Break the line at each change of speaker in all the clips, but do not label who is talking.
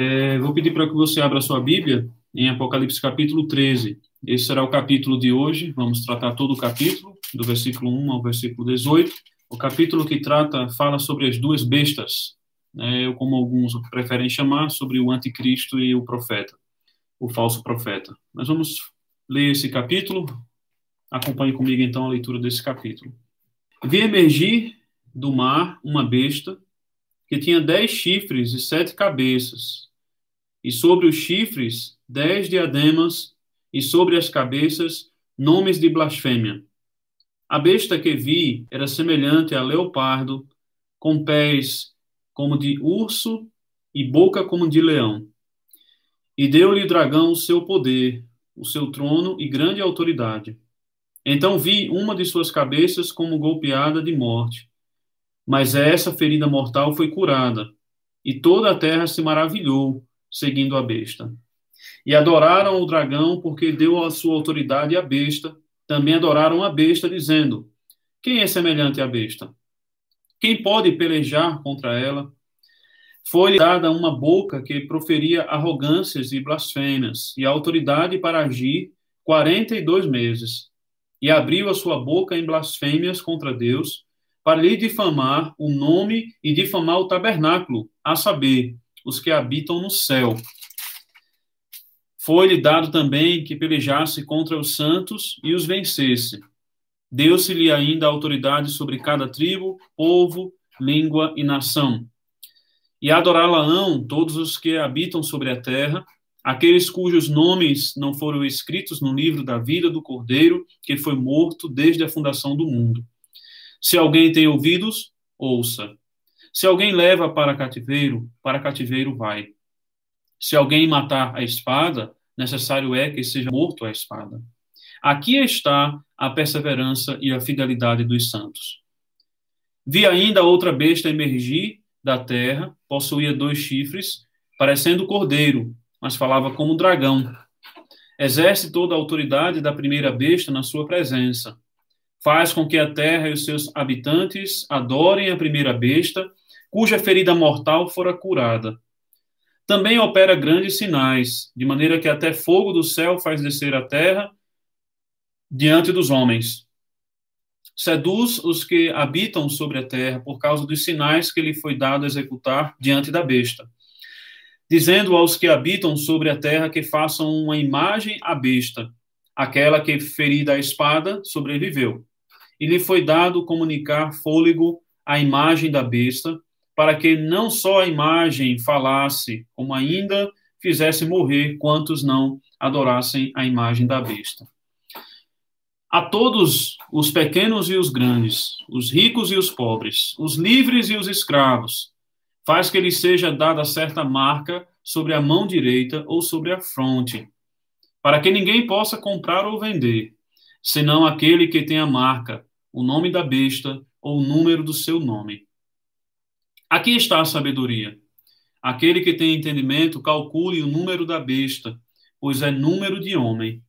É, vou pedir para que você abra sua Bíblia em Apocalipse capítulo 13. Esse será o capítulo de hoje. Vamos tratar todo o capítulo, do versículo 1 ao versículo 18. O capítulo que trata, fala sobre as duas bestas, né, como alguns preferem chamar, sobre o anticristo e o profeta, o falso profeta. Mas vamos ler esse capítulo. Acompanhe comigo então a leitura desse capítulo. Vi emergir do mar uma besta que tinha dez chifres e sete cabeças, e sobre os chifres dez diademas, e sobre as cabeças nomes de blasfêmia. A besta que vi era semelhante a leopardo, com pés como de urso e boca como de leão. E deu-lhe o dragão o seu poder, o seu trono e grande autoridade. Então vi uma de suas cabeças como golpeada de morte. Mas essa ferida mortal foi curada, e toda a terra se maravilhou seguindo a besta. E adoraram o dragão, porque deu a sua autoridade à besta. Também adoraram a besta, dizendo: Quem é semelhante à besta? Quem pode pelejar contra ela? Foi-lhe dada uma boca que proferia arrogâncias e blasfêmias, e autoridade para agir quarenta e dois meses. E abriu a sua boca em blasfêmias contra Deus, para lhe difamar o nome e difamar o tabernáculo, a saber, os que habitam no céu. Foi-lhe dado também que pelejasse contra os santos e os vencesse. Deu-se-lhe ainda autoridade sobre cada tribo, povo, língua e nação. E adorá-la-ão todos os que habitam sobre a terra, aqueles cujos nomes não foram escritos no livro da vida do Cordeiro, que foi morto desde a fundação do mundo. Se alguém tem ouvidos, ouça. Se alguém leva para cativeiro, para cativeiro vai. Se alguém matar a espada, necessário é que seja morto a espada. Aqui está a perseverança e a fidelidade dos santos. Vi ainda outra besta emergir da terra, possuía dois chifres, parecendo cordeiro, mas falava como dragão. Exerce toda a autoridade da primeira besta na sua presença. Faz com que a terra e os seus habitantes adorem a primeira besta, cuja ferida mortal fora curada também opera grandes sinais, de maneira que até fogo do céu faz descer a terra diante dos homens. Seduz os que habitam sobre a terra por causa dos sinais que lhe foi dado executar diante da besta, dizendo aos que habitam sobre a terra que façam uma imagem à besta, aquela que ferida a espada sobreviveu. E lhe foi dado comunicar fôlego à imagem da besta, para que não só a imagem falasse, como ainda fizesse morrer quantos não adorassem a imagem da besta. A todos, os pequenos e os grandes, os ricos e os pobres, os livres e os escravos, faz que lhe seja dada certa marca sobre a mão direita ou sobre a fronte, para que ninguém possa comprar ou vender, senão aquele que tem a marca, o nome da besta ou o número do seu nome. Aqui está a sabedoria. Aquele que tem entendimento, calcule o número da besta, pois é número de homem.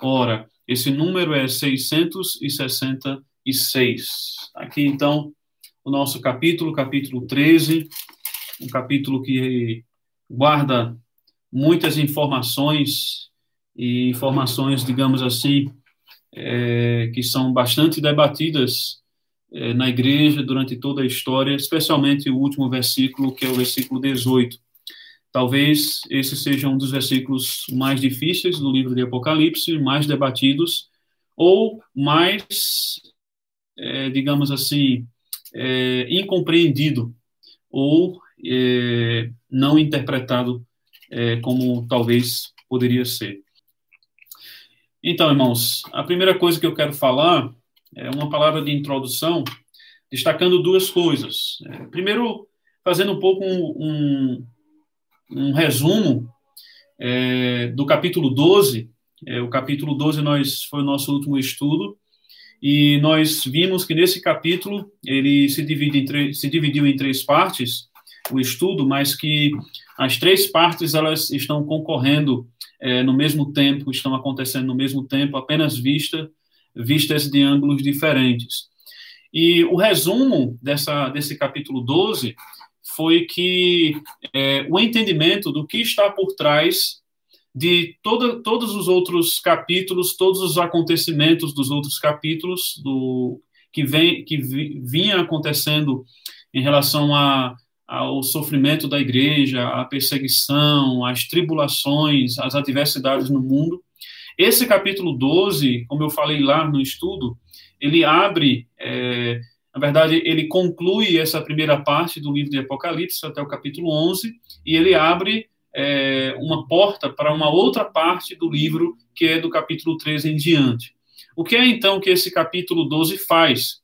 Ora, esse número é 666. Aqui, então, o nosso capítulo, capítulo 13, um capítulo que guarda muitas informações, e informações, digamos assim, é, que são bastante debatidas é, na igreja durante toda a história, especialmente o último versículo, que é o versículo 18. Talvez esse seja um dos versículos mais difíceis do livro de Apocalipse, mais debatidos, ou mais, é, digamos assim, é, incompreendido, ou é, não interpretado é, como talvez poderia ser. Então, irmãos, a primeira coisa que eu quero falar é uma palavra de introdução, destacando duas coisas. É, primeiro, fazendo um pouco um, um, um resumo é, do capítulo 12. É, o capítulo 12 nós, foi o nosso último estudo, e nós vimos que nesse capítulo ele se, divide em se dividiu em três partes, o estudo, mas que as três partes elas estão concorrendo é, no mesmo tempo, estão acontecendo no mesmo tempo, apenas vista vistas de ângulos diferentes. E o resumo dessa, desse capítulo 12 foi que é, o entendimento do que está por trás de todo, todos os outros capítulos, todos os acontecimentos dos outros capítulos do que vem que vi, vinha acontecendo em relação a, ao sofrimento da igreja, à perseguição, às tribulações, às adversidades no mundo. Esse capítulo 12, como eu falei lá no estudo, ele abre é, na verdade, ele conclui essa primeira parte do livro de Apocalipse até o capítulo 11, e ele abre é, uma porta para uma outra parte do livro, que é do capítulo 13 em diante. O que é então que esse capítulo 12 faz?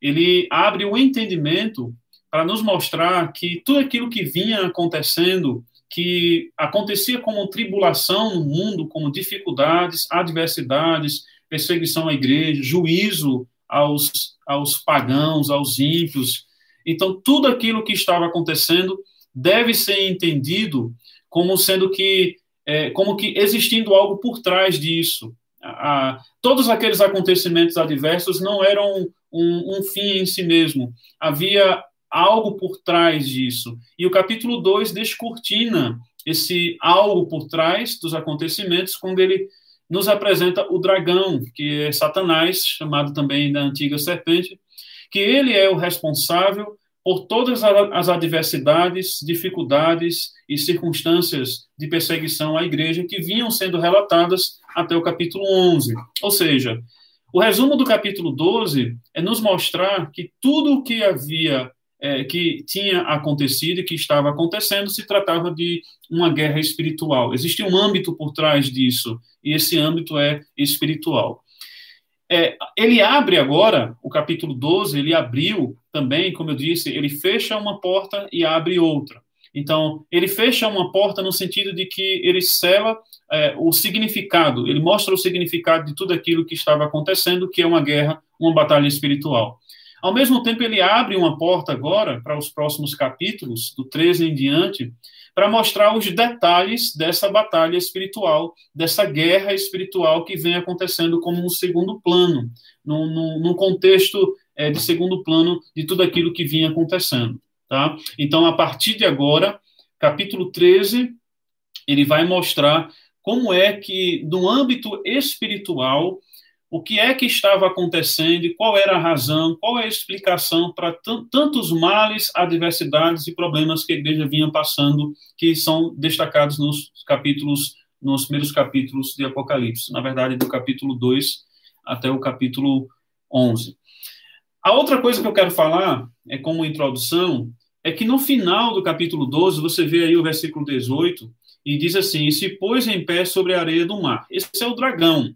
Ele abre o um entendimento para nos mostrar que tudo aquilo que vinha acontecendo, que acontecia como tribulação no mundo, como dificuldades, adversidades, perseguição à igreja, juízo aos, aos pagãos, aos ímpios. Então, tudo aquilo que estava acontecendo deve ser entendido como sendo que, é, como que existindo algo por trás disso. A, todos aqueles acontecimentos adversos não eram um, um fim em si mesmo. Havia algo por trás disso. E o capítulo 2 descortina esse algo por trás dos acontecimentos quando ele nos apresenta o dragão, que é Satanás, chamado também da antiga serpente, que ele é o responsável por todas as adversidades, dificuldades e circunstâncias de perseguição à igreja que vinham sendo relatadas até o capítulo 11. Ou seja, o resumo do capítulo 12 é nos mostrar que tudo o que havia é, que tinha acontecido e que estava acontecendo se tratava de uma guerra espiritual. Existe um âmbito por trás disso, e esse âmbito é espiritual. É, ele abre agora, o capítulo 12, ele abriu também, como eu disse, ele fecha uma porta e abre outra. Então, ele fecha uma porta no sentido de que ele sela é, o significado, ele mostra o significado de tudo aquilo que estava acontecendo, que é uma guerra, uma batalha espiritual. Ao mesmo tempo, ele abre uma porta agora para os próximos capítulos, do 13 em diante, para mostrar os detalhes dessa batalha espiritual, dessa guerra espiritual que vem acontecendo como um segundo plano, num, contexto é, de segundo plano de tudo aquilo que vinha acontecendo. Tá? Então, a partir de agora, capítulo 13, ele vai mostrar como é que, no âmbito espiritual, o que é que estava acontecendo e qual era a razão, qual é a explicação para tantos males, adversidades e problemas que a igreja vinha passando, que são destacados nos capítulos, nos primeiros capítulos de Apocalipse, na verdade, do capítulo 2 até o capítulo 11. A outra coisa que eu quero falar, é como introdução, é que no final do capítulo 12, você vê aí o versículo 18, e diz assim: E se pôs em pé sobre a areia do mar. Esse é o dragão,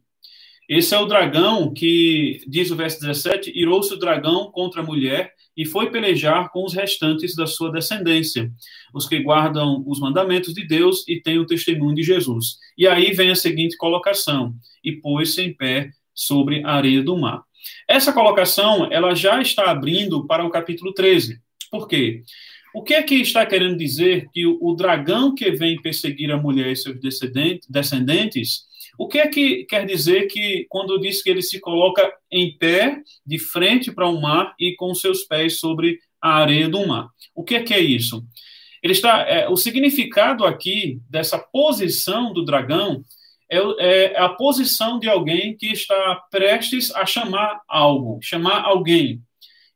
esse é o dragão que, diz o verso 17, irou-se o dragão contra a mulher e foi pelejar com os restantes da sua descendência, os que guardam os mandamentos de Deus e têm o testemunho de Jesus. E aí vem a seguinte colocação: e pôs-se em pé sobre a areia do mar. Essa colocação, ela já está abrindo para o capítulo 13. Por quê? O que é que está querendo dizer que o dragão que vem perseguir a mulher e seus descendentes o que é que quer dizer que quando diz que ele se coloca em pé, de frente para o mar e com seus pés sobre a areia do mar? O que é que é isso? Ele está, é, o significado aqui dessa posição do dragão é, é a posição de alguém que está prestes a chamar algo, chamar alguém.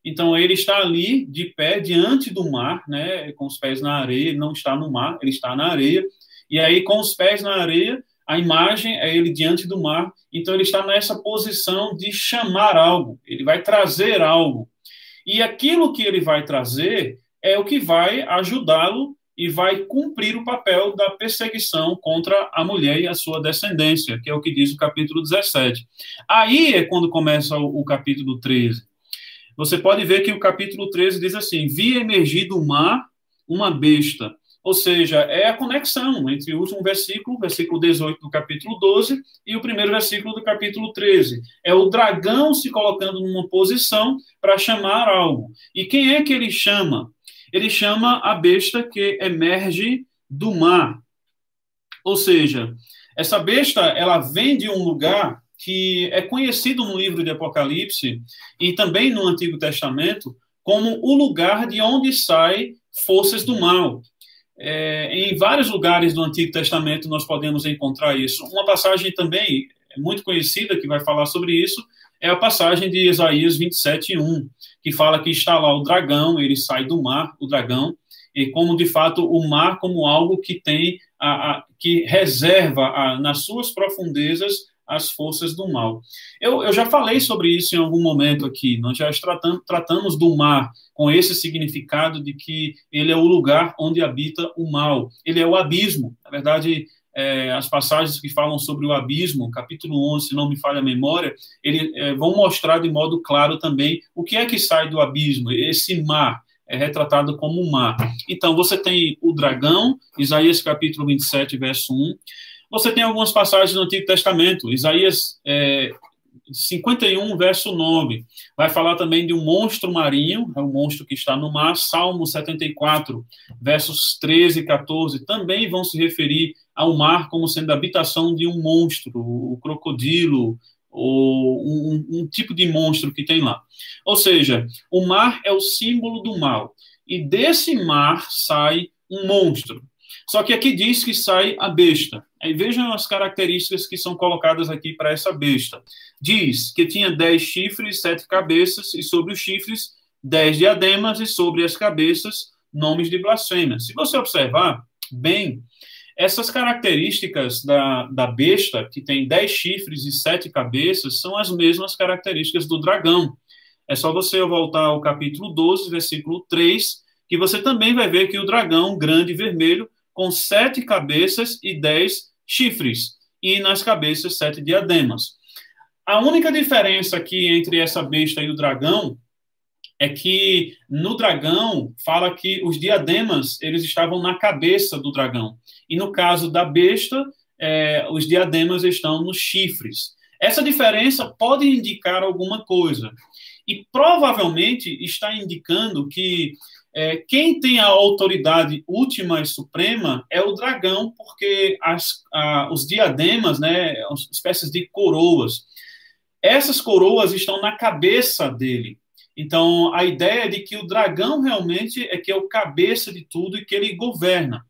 Então ele está ali de pé diante do mar, né, com os pés na areia, ele não está no mar, ele está na areia. E aí com os pés na areia, a imagem é ele diante do mar, então ele está nessa posição de chamar algo, ele vai trazer algo. E aquilo que ele vai trazer é o que vai ajudá-lo e vai cumprir o papel da perseguição contra a mulher e a sua descendência, que é o que diz o capítulo 17. Aí é quando começa o, o capítulo 13. Você pode ver que o capítulo 13 diz assim: Vi emergir do mar uma besta ou seja, é a conexão entre o último versículo, versículo 18 do capítulo 12, e o primeiro versículo do capítulo 13. É o dragão se colocando numa posição para chamar algo. E quem é que ele chama? Ele chama a besta que emerge do mar. Ou seja, essa besta, ela vem de um lugar que é conhecido no livro de Apocalipse e também no Antigo Testamento como o lugar de onde sai forças do mal. É, em vários lugares do Antigo Testamento nós podemos encontrar isso. Uma passagem também muito conhecida que vai falar sobre isso é a passagem de Isaías 27, 1, que fala que está lá o dragão, ele sai do mar, o dragão, e como de fato o mar como algo que tem, a, a que reserva a, nas suas profundezas as forças do mal. Eu, eu já falei sobre isso em algum momento aqui. Nós já tratamos, tratamos do mar com esse significado de que ele é o lugar onde habita o mal. Ele é o abismo. Na verdade, é, as passagens que falam sobre o abismo, capítulo 11, se não me falha a memória, ele, é, vão mostrar de modo claro também o que é que sai do abismo, esse mar é retratado como um mar. Então, você tem o dragão, Isaías capítulo 27, verso 1. Você tem algumas passagens no Antigo Testamento, Isaías é, 51, verso 9, vai falar também de um monstro marinho, é um monstro que está no mar. Salmo 74, versos 13 e 14, também vão se referir ao mar como sendo a habitação de um monstro, o crocodilo, ou um, um tipo de monstro que tem lá. Ou seja, o mar é o símbolo do mal. E desse mar sai um monstro. Só que aqui diz que sai a besta. Aí vejam as características que são colocadas aqui para essa besta. Diz que tinha dez chifres, sete cabeças, e sobre os chifres, dez diademas, e sobre as cabeças, nomes de blasfêmia. Se você observar bem, essas características da, da besta, que tem dez chifres e sete cabeças, são as mesmas características do dragão. É só você voltar ao capítulo 12, versículo 3, que você também vai ver que o dragão grande vermelho, com sete cabeças e dez chifres, e nas cabeças sete diademas. A única diferença aqui entre essa besta e o dragão é que no dragão fala que os diademas eles estavam na cabeça do dragão e no caso da besta é, os diademas estão nos chifres. Essa diferença pode indicar alguma coisa e provavelmente está indicando que é, quem tem a autoridade última e suprema é o dragão, porque as, a, os diademas, né, espécies de coroas, essas coroas estão na cabeça dele. Então, a ideia é de que o dragão realmente é que é o cabeça de tudo e que ele governa.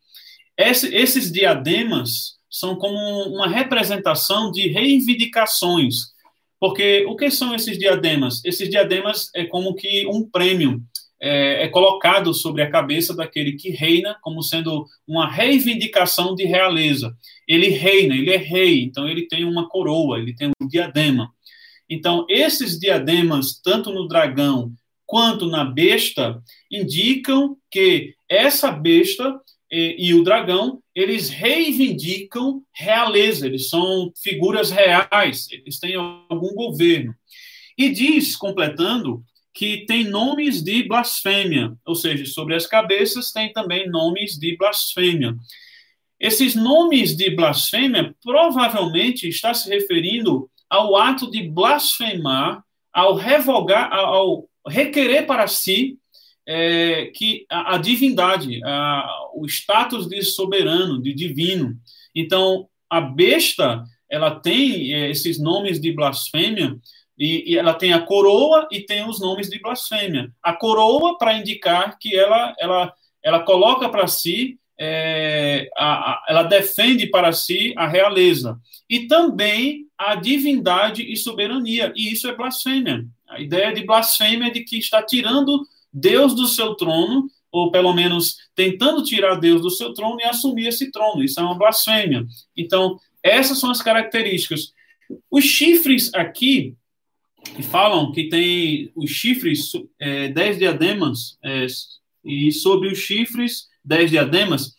Esse, esses diademas são como uma representação de reivindicações. Porque o que são esses diademas? Esses diademas é como que um prêmio é, é, colocado sobre a cabeça daquele que reina, como sendo uma reivindicação de realeza. Ele reina, ele é rei, então ele tem uma coroa, ele tem um diadema. Então, esses diademas, tanto no dragão quanto na besta, indicam que essa besta e, e, o dragão, eles reivindicam realeza, eles são figuras reais, eles têm algum governo. E diz, completando, que tem nomes de blasfêmia, ou seja, sobre as cabeças tem também nomes de blasfêmia. Esses nomes de blasfêmia provavelmente está se referindo ao ato de blasfemar, ao revogar, ao requerer para si é, que a, a divindade, a, o status de soberano, de divino. Então, a besta, ela tem é, esses nomes de blasfêmia e, e, ela tem a coroa e tem os nomes de blasfêmia. A coroa para indicar que ela, ela, ela coloca para si, é, a, a, ela defende para si a realeza. E também a divindade e soberania. E isso é blasfêmia. A ideia de blasfêmia é de que está tirando Deus do seu trono, ou pelo menos tentando tirar Deus do seu trono e assumir esse trono. Isso é uma blasfêmia. Então, essas são as características. Os chifres aqui, que falam que tem os chifres, é, dez diademas, é, e sobre os chifres, dez diademas.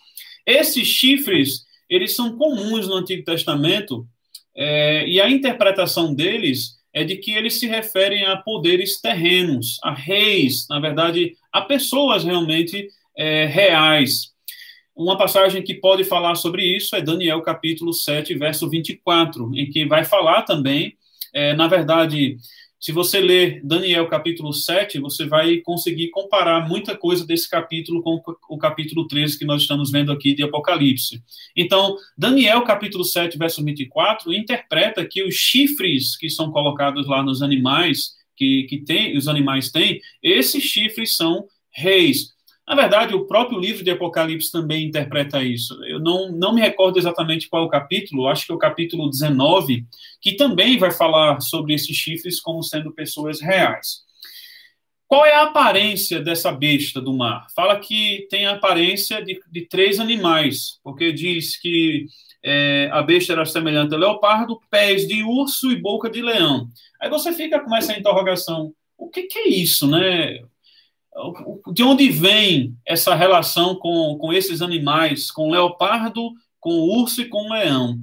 Esses chifres, eles são comuns no Antigo Testamento, é, e a interpretação deles é de que eles se referem a poderes terrenos, a reis, na verdade, a pessoas realmente é, reais. Uma passagem que pode falar sobre isso é Daniel capítulo 7, verso 24, em que vai falar também, é, na verdade, se você ler Daniel capítulo 7, você vai conseguir comparar muita coisa desse capítulo com o capítulo 13 que nós estamos vendo aqui de Apocalipse. Então, Daniel capítulo 7, verso 24, interpreta que os chifres que são colocados lá nos animais, que, que tem, os animais têm, esses chifres são reis. Na verdade, o próprio livro de Apocalipse também interpreta isso. Eu não, não me recordo exatamente qual é o capítulo, acho que é o capítulo 19, que também vai falar sobre esses chifres como sendo pessoas reais. Qual é a aparência dessa besta do mar? Fala que tem a aparência de, de três animais, porque diz que é, a besta era semelhante a leopardo, pés de urso e boca de leão. Aí você fica com essa interrogação: o que, que é isso, né? De onde vem essa relação com, com esses animais, com o leopardo, com o urso e com o leão?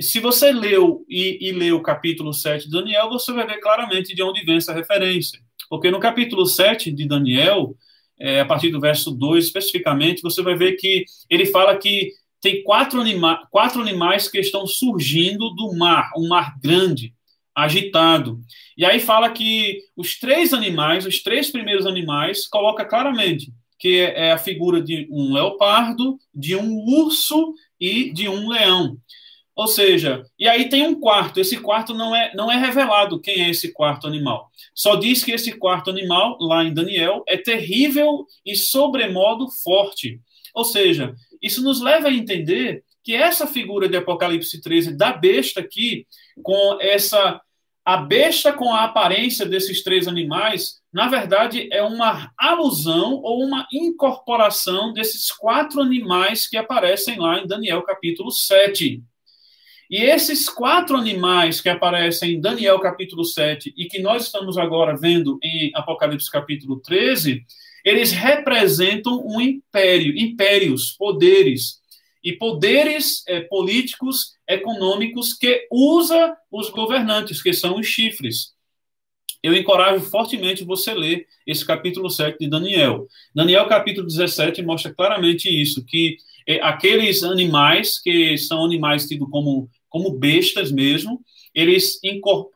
Se você leu e, e leu o capítulo 7 de Daniel, você vai ver claramente de onde vem essa referência. Porque no capítulo 7 de Daniel, é, a partir do verso 2 especificamente, você vai ver que ele fala que tem quatro, anima quatro animais que estão surgindo do mar, um mar grande, agitado. E aí fala que os três animais, os três primeiros animais, coloca claramente que é, a figura de um leopardo, de um urso e de um leão. Ou seja, e aí tem um quarto. Esse quarto não é, não é revelado quem é esse quarto animal. Só diz que esse quarto animal, lá em Daniel, é terrível e sobremodo forte. Ou seja, isso nos leva a entender que essa figura de Apocalipse 13 da besta aqui, com essa a besta com a aparência desses três animais, na verdade é uma alusão ou uma incorporação desses quatro animais que aparecem lá em Daniel capítulo 7. E esses quatro animais que aparecem em Daniel capítulo 7 e que nós estamos agora vendo em Apocalipse capítulo 13, eles representam um império, impérios, poderes, e poderes é, políticos, econômicos que usa os governantes, que são os chifres. Eu encorajo fortemente você ler esse capítulo 7 de Daniel. Daniel capítulo 17 mostra claramente isso, que é, aqueles animais que são animais tidos como, como bestas mesmo, eles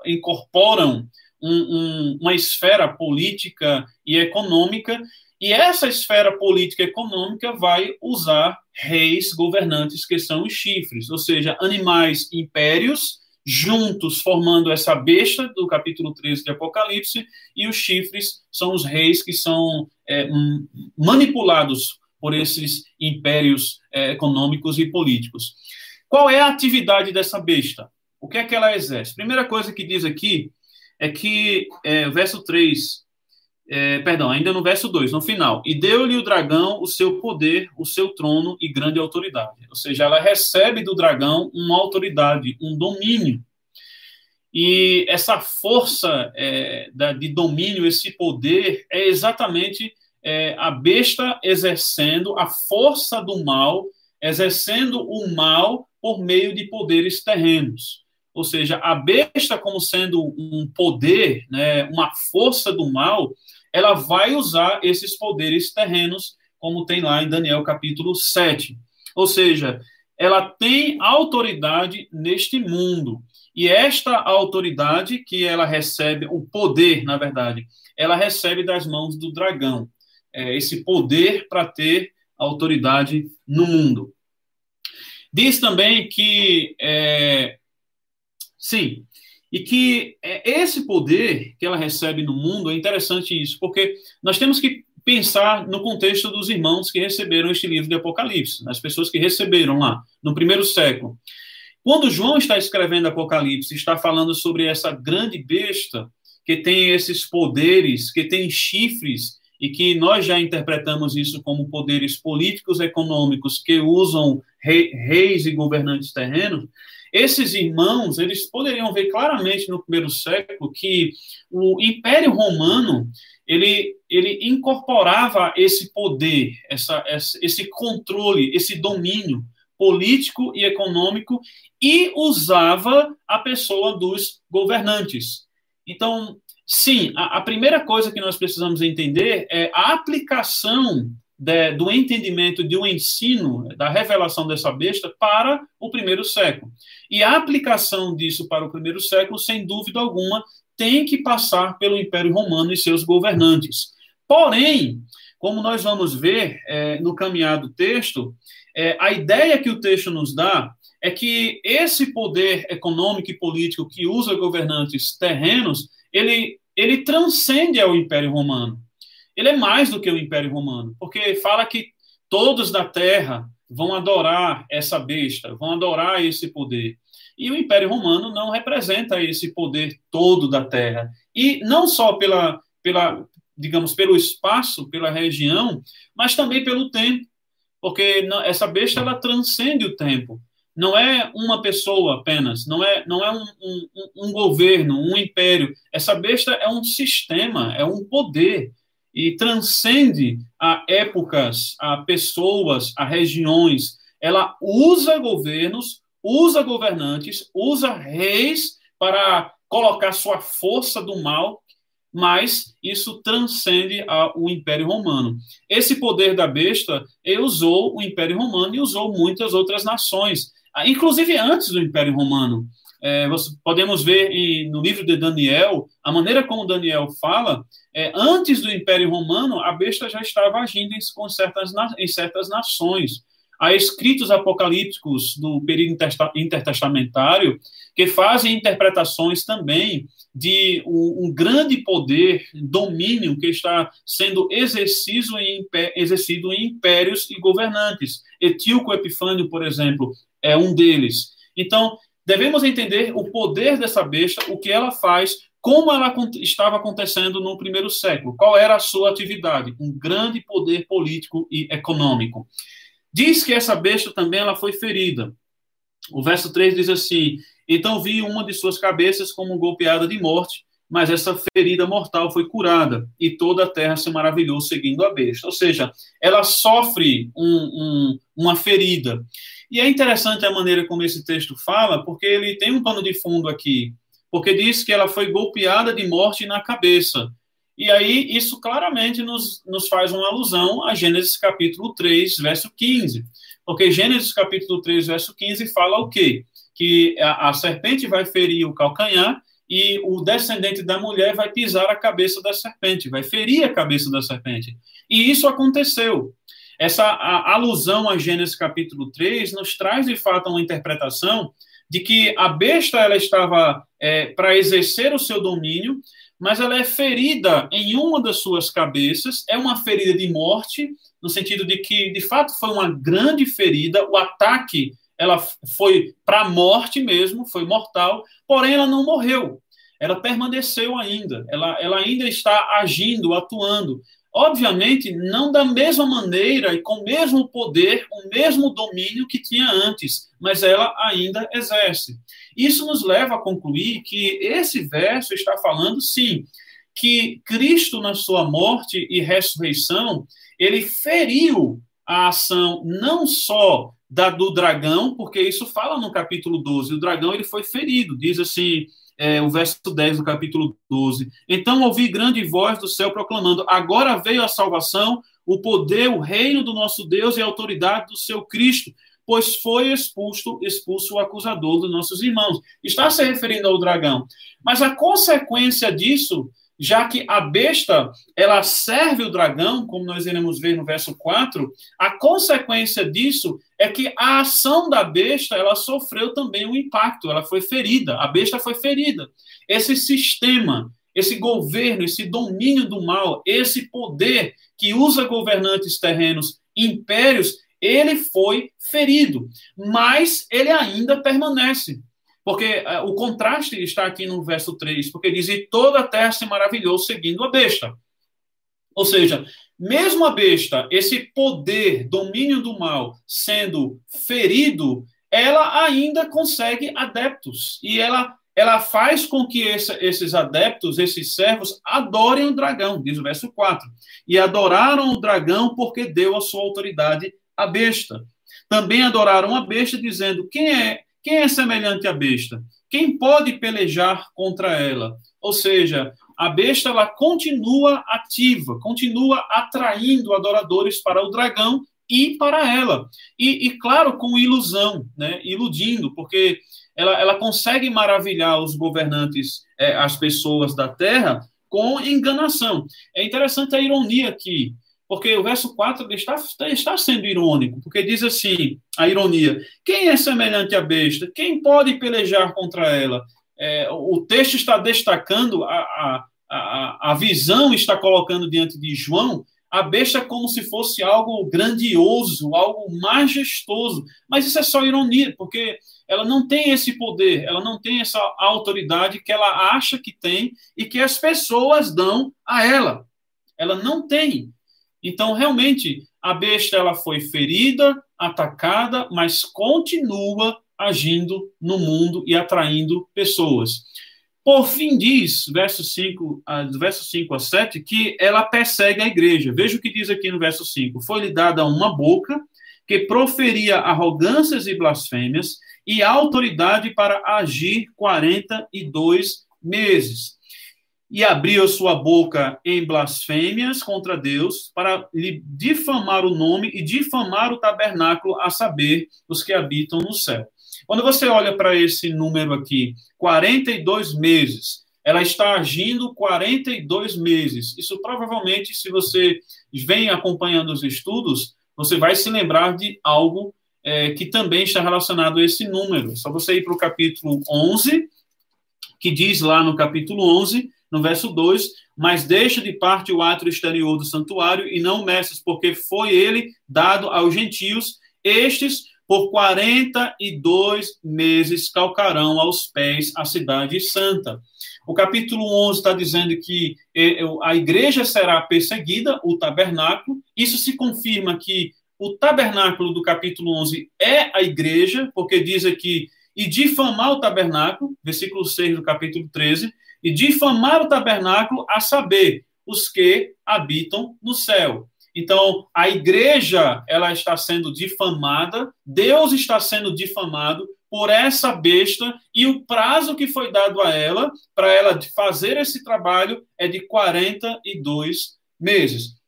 incorporam um, um, uma esfera política e econômica, e essa esfera política econômica vai usar reis governantes que são os chifres, ou seja, animais impérios juntos formando essa besta do capítulo 13 de Apocalipse, e os chifres são os reis que são é, manipulados por esses impérios é, econômicos e políticos. Qual é a atividade dessa besta? O que é que ela exerce? Primeira coisa que diz aqui é que, é, verso 3, é, perdão, ainda no verso 2, no final, e deu-lhe o dragão o seu poder, o seu trono e grande autoridade. Ou seja, ela recebe do dragão uma autoridade, um domínio. E essa força é, da, de domínio, esse poder, é exatamente é, a besta exercendo a força do mal, exercendo o mal por meio de poderes terrenos. Ou seja, a besta, como sendo um poder, né, uma força do mal, ela vai usar esses poderes terrenos, como tem lá em Daniel capítulo 7. Ou seja, ela tem autoridade neste mundo. E esta autoridade que ela recebe, o poder, na verdade, ela recebe das mãos do dragão é, esse poder para ter autoridade no mundo. Diz também que, é, sim, e que é, esse poder que ela recebe no mundo é interessante isso, porque nós temos que pensar no contexto dos irmãos que receberam este livro de Apocalipse, nas pessoas que receberam lá, no primeiro século. Quando João está escrevendo Apocalipse, está falando sobre essa grande besta que tem esses poderes, que tem chifres e que nós já interpretamos isso como poderes políticos econômicos que usam rei, reis e governantes terrenos, esses irmãos, eles poderiam ver claramente no primeiro século que o Império Romano, ele, ele incorporava esse poder, essa, esse controle, esse domínio político e econômico e usava a pessoa dos governantes. Então, Sim, a, a, primeira coisa que nós precisamos entender é a aplicação de, do entendimento de um ensino, da revelação dessa besta, para o primeiro século. E a aplicação disso para o primeiro século, sem dúvida alguma, tem que passar pelo Império Romano e seus governantes. Porém, como nós vamos ver é, no caminhado texto, é, a ideia que o texto nos dá é que esse poder econômico e político que usa governantes terrenos ele, ele transcende ao Império Romano. Ele é mais do que o Império Romano, porque fala que todos da terra vão adorar essa besta, vão adorar esse poder. E o Império Romano não representa esse poder todo da terra. E não só pela, pela digamos, pelo espaço, pela região, mas também pelo tempo. Porque essa besta ela transcende o tempo. Não é uma pessoa apenas, não é, não é um, um, um governo, um império. Essa besta é um sistema, é um poder e transcende a épocas, a pessoas, a regiões. Ela usa governos, usa governantes, usa reis para colocar sua força do mal, mas isso transcende a, o Império Romano. Esse poder da besta usou o Império Romano e usou muitas outras nações, inclusive antes do Império Romano. É, podemos ver no livro de Daniel, a maneira como Daniel fala, é, antes do Império Romano, a besta já estava agindo em, com certas, em certas nações. Há escritos apocalípticos do período intertestamentário que fazem interpretações também de um, um grande poder, domínio que está sendo exercido em, exercido em impérios e governantes. Etíoco Epifânio, por exemplo, é um deles. Então, devemos entender o poder dessa besta, o que ela faz, como ela estava acontecendo no primeiro século, qual era a sua atividade, um grande poder político e econômico. Diz que essa besta também ela foi ferida. O verso 3 diz assim: Então vi uma de suas cabeças como golpeada de morte, mas essa ferida mortal foi curada, e toda a terra se maravilhou seguindo a besta. Ou seja, ela sofre um, um, uma ferida. E é interessante a maneira como esse texto fala, porque ele tem um pano de fundo aqui, porque diz que ela foi golpeada de morte na cabeça. E aí, isso claramente nos, nos faz uma alusão a Gênesis capítulo 3, verso 15. Porque Gênesis capítulo 3, verso 15 fala o quê? Que a, a serpente vai ferir o calcanhar e o descendente da mulher vai pisar a cabeça da serpente, vai ferir a cabeça da serpente. E isso aconteceu. Essa alusão a Gênesis capítulo 3 nos traz, de fato, uma interpretação de que a besta ela estava é, para exercer o seu domínio, mas ela é ferida em uma das suas cabeças, é uma ferida de morte, no sentido de que, de fato, foi uma grande ferida, o ataque ela foi para a morte mesmo, foi mortal, porém ela não morreu, ela permaneceu ainda, ela, ela ainda está agindo, atuando, Obviamente, não da mesma maneira e com o mesmo poder, o mesmo domínio que tinha antes, mas ela ainda exerce. Isso nos leva a concluir que esse verso está falando, sim, que Cristo, na sua morte e ressurreição, ele feriu a ação não só da do dragão, porque isso fala no capítulo 12, o dragão ele foi ferido, diz assim, é, o verso 10 do capítulo 12. Então ouvi grande voz do céu proclamando: Agora veio a salvação, o poder, o reino do nosso Deus e a autoridade do seu Cristo, pois foi expulso, expulso o acusador dos nossos irmãos. Está se referindo ao dragão. Mas a consequência disso já que a besta, ela serve o dragão, como nós iremos ver no verso 4, a consequência disso é que a ação da besta, ela sofreu também um impacto, ela foi ferida, a besta foi ferida. Esse sistema, esse governo, esse domínio do mal, esse poder que usa governantes terrenos, impérios, ele foi ferido, mas ele ainda permanece. Porque uh, o contraste está aqui no verso 3, porque diz: E toda a terra se maravilhou seguindo a besta. Ou seja, mesmo a besta, esse poder, domínio do mal, sendo ferido, ela ainda consegue adeptos. E ela, ela faz com que esse, esses adeptos, esses servos, adorem o dragão, diz o verso 4. E adoraram o dragão porque deu a sua autoridade à besta. Também adoraram a besta, dizendo: Quem é quem é semelhante à besta? Quem pode pelejar contra ela? Ou seja, a besta ela continua ativa, continua atraindo adoradores para o dragão e para ela. E, e claro, com ilusão, né? iludindo, porque ela, ela consegue maravilhar os governantes, é, as pessoas da terra, com enganação. É interessante a ironia aqui. Porque o verso 4 está, está sendo irônico, porque diz assim: a ironia, quem é semelhante à besta? Quem pode pelejar contra ela? É, o texto está destacando a, a, a, visão está colocando diante de João, a besta como se fosse algo grandioso, algo majestoso. Mas isso é só ironia, porque ela não tem esse poder, ela não tem essa autoridade que ela acha que tem e que as pessoas dão a ela. Ela não tem. Então, realmente, a besta ela foi ferida, atacada, mas continua agindo no mundo e atraindo pessoas. Por fim, diz, verso 5, verso 5 a 7, que ela persegue a igreja. Veja o que diz aqui no verso 5. Foi-lhe dada uma boca que proferia arrogâncias e blasfêmias e autoridade para agir 42 meses. E abriu sua boca em blasfêmias contra Deus para lhe difamar o nome e difamar o tabernáculo, a saber, os que habitam no céu. Quando você olha para esse número aqui, 42 meses, ela está agindo 42 meses. Isso provavelmente, se você vem acompanhando os estudos, você vai se lembrar de algo é, que também está relacionado a esse número. Só você ir para o capítulo 11, que diz lá no capítulo 11, no verso 2, mas deixa de parte o átrio exterior do santuário e não meças, porque foi ele dado aos gentios, estes por 42 meses calcarão aos pés a cidade santa. O capítulo 11 está dizendo que é, é, a igreja será perseguida, o tabernáculo. Isso se confirma que o tabernáculo do capítulo 11 é a igreja, porque diz aqui, e difamar o tabernáculo, versículo 6 do capítulo 13, e difamar o tabernáculo, a saber, os que habitam no céu. Então, a igreja, ela está sendo difamada, Deus está sendo difamado por essa besta e o prazo que foi dado a ela para ela fazer esse trabalho é de 42 meses.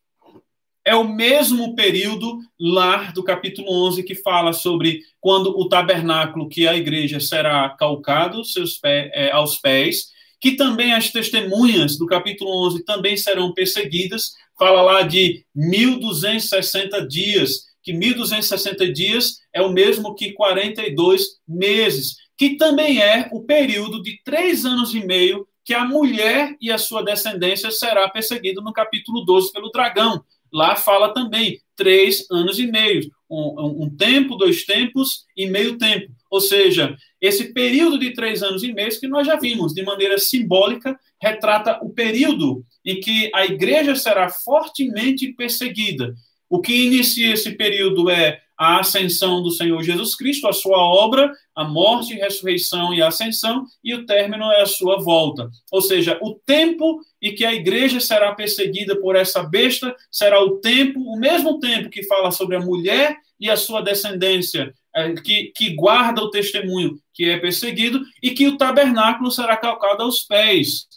É o mesmo período lá do capítulo 11 que fala sobre quando o tabernáculo que a igreja será calcado seus pés, é, aos pés, que também as testemunhas do capítulo 11 também serão perseguidas, fala lá de 1260 dias, que 1260 dias é o mesmo que 42 meses, que também é o período de três anos e meio que a mulher e a sua descendência será perseguida no capítulo 12 pelo dragão. Lá fala também três anos e meio, um, um tempo, dois tempos e meio tempo. Ou seja, esse período de três anos e meio que nós já vimos, de maneira simbólica, retrata o período em que a igreja será fortemente perseguida. O que inicia esse período é a ascensão do Senhor Jesus Cristo, a sua obra, a morte, ressurreição e ascensão, e o término é a sua volta. Ou seja, o tempo em que a igreja será perseguida por essa besta será o tempo, o mesmo tempo que fala sobre a mulher e a sua descendência, é, que, que guarda o testemunho, que é perseguido, e que o tabernáculo será calcado aos pés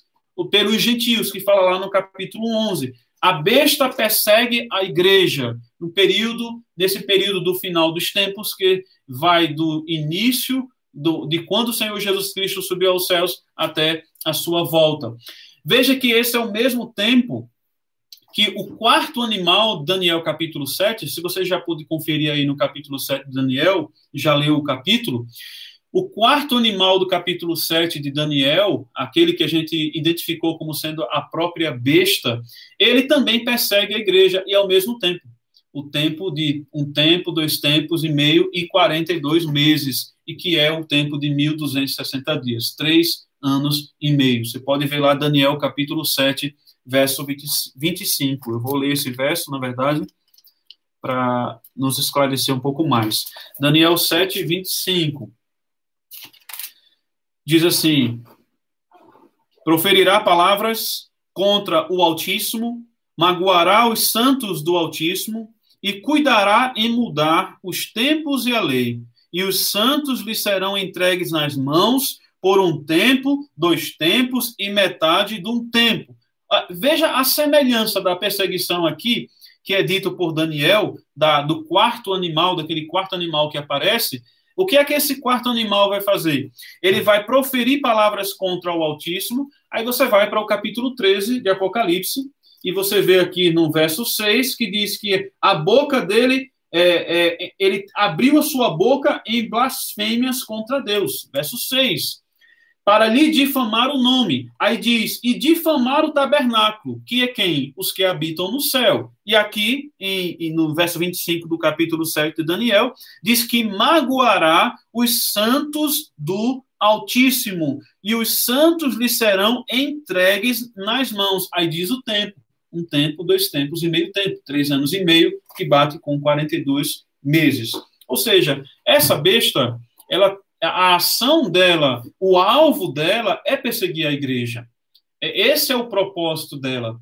pelos gentios, que fala lá no capítulo 11. A besta persegue a igreja no período, nesse período do final dos tempos, que vai do início do, de quando o Senhor Jesus Cristo subiu aos céus até a sua volta. Veja que esse é o mesmo tempo que o quarto animal, Daniel capítulo 7, se você já pôde conferir aí no capítulo 7 de Daniel, já leu o capítulo, o quarto animal do capítulo 7 de Daniel, aquele que a gente identificou como sendo a própria besta, ele também persegue a igreja e ao mesmo tempo. O tempo de um tempo, dois tempos e meio e 42 meses, e que é o tempo de 1260 dias, três anos e meio. Você pode ver lá Daniel capítulo 7, verso 20, 25. Eu vou ler esse verso, na verdade, para nos esclarecer um pouco mais. Daniel 7, 25 diz assim: proferirá palavras contra o Altíssimo, magoará os santos do Altíssimo e cuidará em mudar os tempos e a lei. E os santos lhe serão entregues nas mãos por um tempo, dois tempos e metade de um tempo. Ah, veja a semelhança da perseguição aqui, que é dito por Daniel, da, do quarto animal, daquele quarto animal que aparece, o que é que esse quarto animal vai fazer? Ele vai proferir palavras contra o Altíssimo. Aí você vai para o capítulo 13 de Apocalipse, e você vê aqui no verso 6 que diz que a boca dele, é, é, ele abriu a sua boca em blasfêmias contra Deus. Verso 6. Para lhe difamar o nome. Aí diz, e difamar o tabernáculo, que é quem? Os que habitam no céu. E aqui, em, em, no verso 25 do capítulo 7 de Daniel, diz que magoará os santos do Altíssimo, e os santos lhe serão entregues nas mãos. Aí diz o tempo, um tempo, dois tempos e meio tempo, três anos e meio, que bate com 42 meses. Ou seja, essa besta, ela a ação dela, o alvo dela é perseguir a igreja. É, esse é o propósito dela.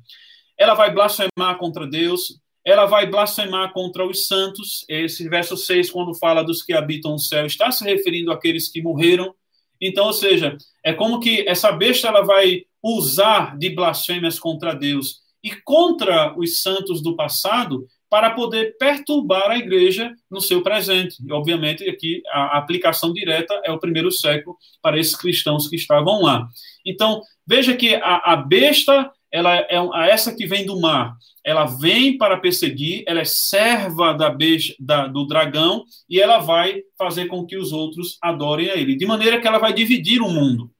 Ela vai blasfemar contra Deus, ela vai blasfemar contra os santos. Esse verso 6, quando fala dos que habitam o céu, está se referindo àqueles que morreram. Então, ou seja, é como que essa besta ela vai usar de blasfêmias contra Deus e contra os santos do passado para poder perturbar a igreja no seu presente. E, obviamente, aqui a aplicação direta é o primeiro século para esses cristãos que estavam lá. Então, veja que a, a besta, ela é essa que vem do mar, ela vem para perseguir, ela é serva da besta, da, do dragão, e ela vai fazer com que os outros adorem a ele, de maneira que ela vai dividir o mundo.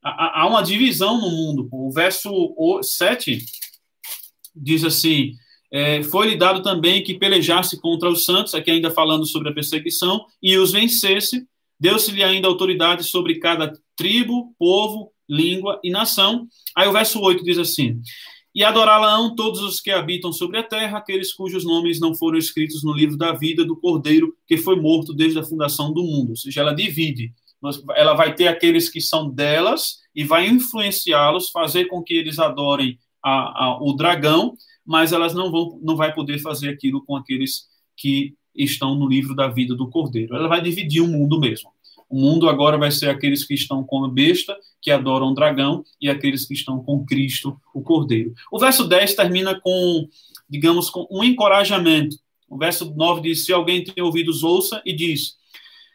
Há, há uma divisão no mundo. O verso 7 diz assim: é, foi-lhe dado também que pelejasse contra os santos, aqui ainda falando sobre a perseguição, e os vencesse. Deu-se-lhe ainda autoridade sobre cada tribo, povo, língua e nação. Aí o verso 8 diz assim: E adorá-la-ão todos os que habitam sobre a terra, aqueles cujos nomes não foram escritos no livro da vida do Cordeiro, que foi morto desde a fundação do mundo. Ou seja, ela divide. Ela vai ter aqueles que são delas e vai influenciá-los, fazer com que eles adorem a, a, o dragão, mas elas não vão, não vai poder fazer aquilo com aqueles que estão no livro da vida do Cordeiro. Ela vai dividir o mundo mesmo. O mundo agora vai ser aqueles que estão com a besta, que adoram o dragão, e aqueles que estão com Cristo, o Cordeiro. O verso 10 termina com, digamos, com um encorajamento. O verso 9 diz: Se alguém tem ouvidos, ouça, e diz: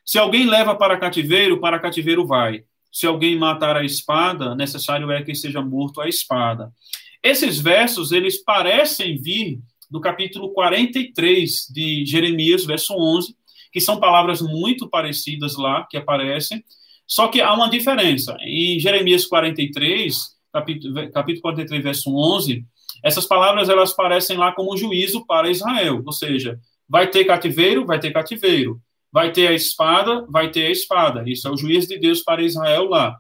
Se alguém leva para cativeiro, para cativeiro vai. Se alguém matar a espada, necessário é que seja morto a espada. Esses versos, eles parecem vir do capítulo 43 de Jeremias, verso 11, que são palavras muito parecidas lá, que aparecem, só que há uma diferença. Em Jeremias 43, capítulo, capítulo 43, verso 11, essas palavras, elas parecem lá como juízo para Israel, ou seja, vai ter cativeiro, vai ter cativeiro, vai ter a espada, vai ter a espada. Isso é o juízo de Deus para Israel lá.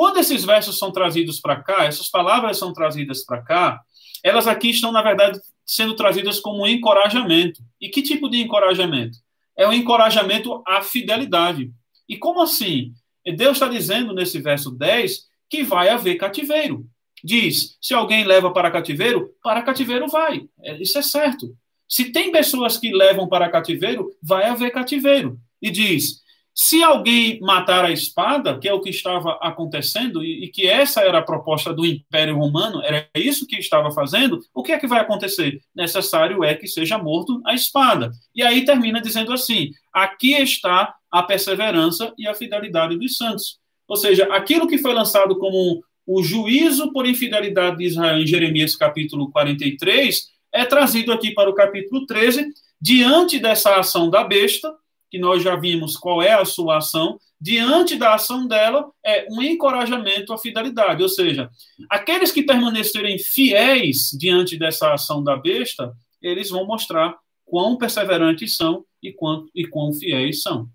Quando esses versos são trazidos para cá, essas palavras são trazidas para cá, elas aqui estão, na verdade, sendo trazidas como um encorajamento. E que tipo de encorajamento? É um encorajamento à fidelidade. E como assim? Deus está dizendo nesse verso 10 que vai haver cativeiro. Diz: se alguém leva para cativeiro, para cativeiro vai. É, isso é certo. Se tem pessoas que levam para cativeiro, vai haver cativeiro. E diz: se alguém matar a espada, que é o que estava acontecendo, e, e, que essa era a proposta do Império Romano, era isso que estava fazendo, o que é que vai acontecer? Necessário é que seja morto a espada. E aí termina dizendo assim: aqui está a perseverança e a fidelidade dos santos. Ou seja, aquilo que foi lançado como o juízo por infidelidade de Israel em Jeremias capítulo 43 é trazido aqui para o capítulo 13, diante dessa ação da besta, que nós já vimos qual é a sua ação, diante da ação dela, é um encorajamento à fidelidade. Ou seja, aqueles que permanecerem fiéis diante dessa ação da besta, eles vão mostrar quão perseverantes são e quão, e quão fiéis são.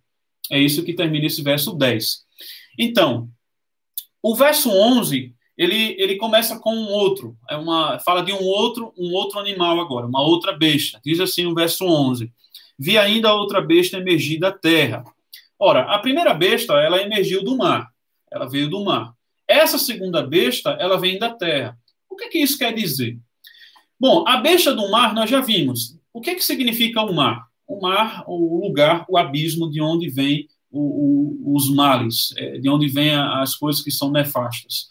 É isso que termina esse verso 10. Então, o verso 11, ele, ele começa com um outro, é uma, fala de um outro, um outro animal agora, uma outra besta. Diz assim o verso 11: vi ainda outra besta emergir da terra. Ora, a primeira besta, ela emergiu do mar. Ela veio do mar. Essa segunda besta, ela vem da terra. O que, que isso quer dizer? Bom, a besta do mar nós já vimos. O que, que significa o mar? O mar, o lugar, o abismo de onde vem o, o, os males, é, de onde vêm as coisas que são nefastas.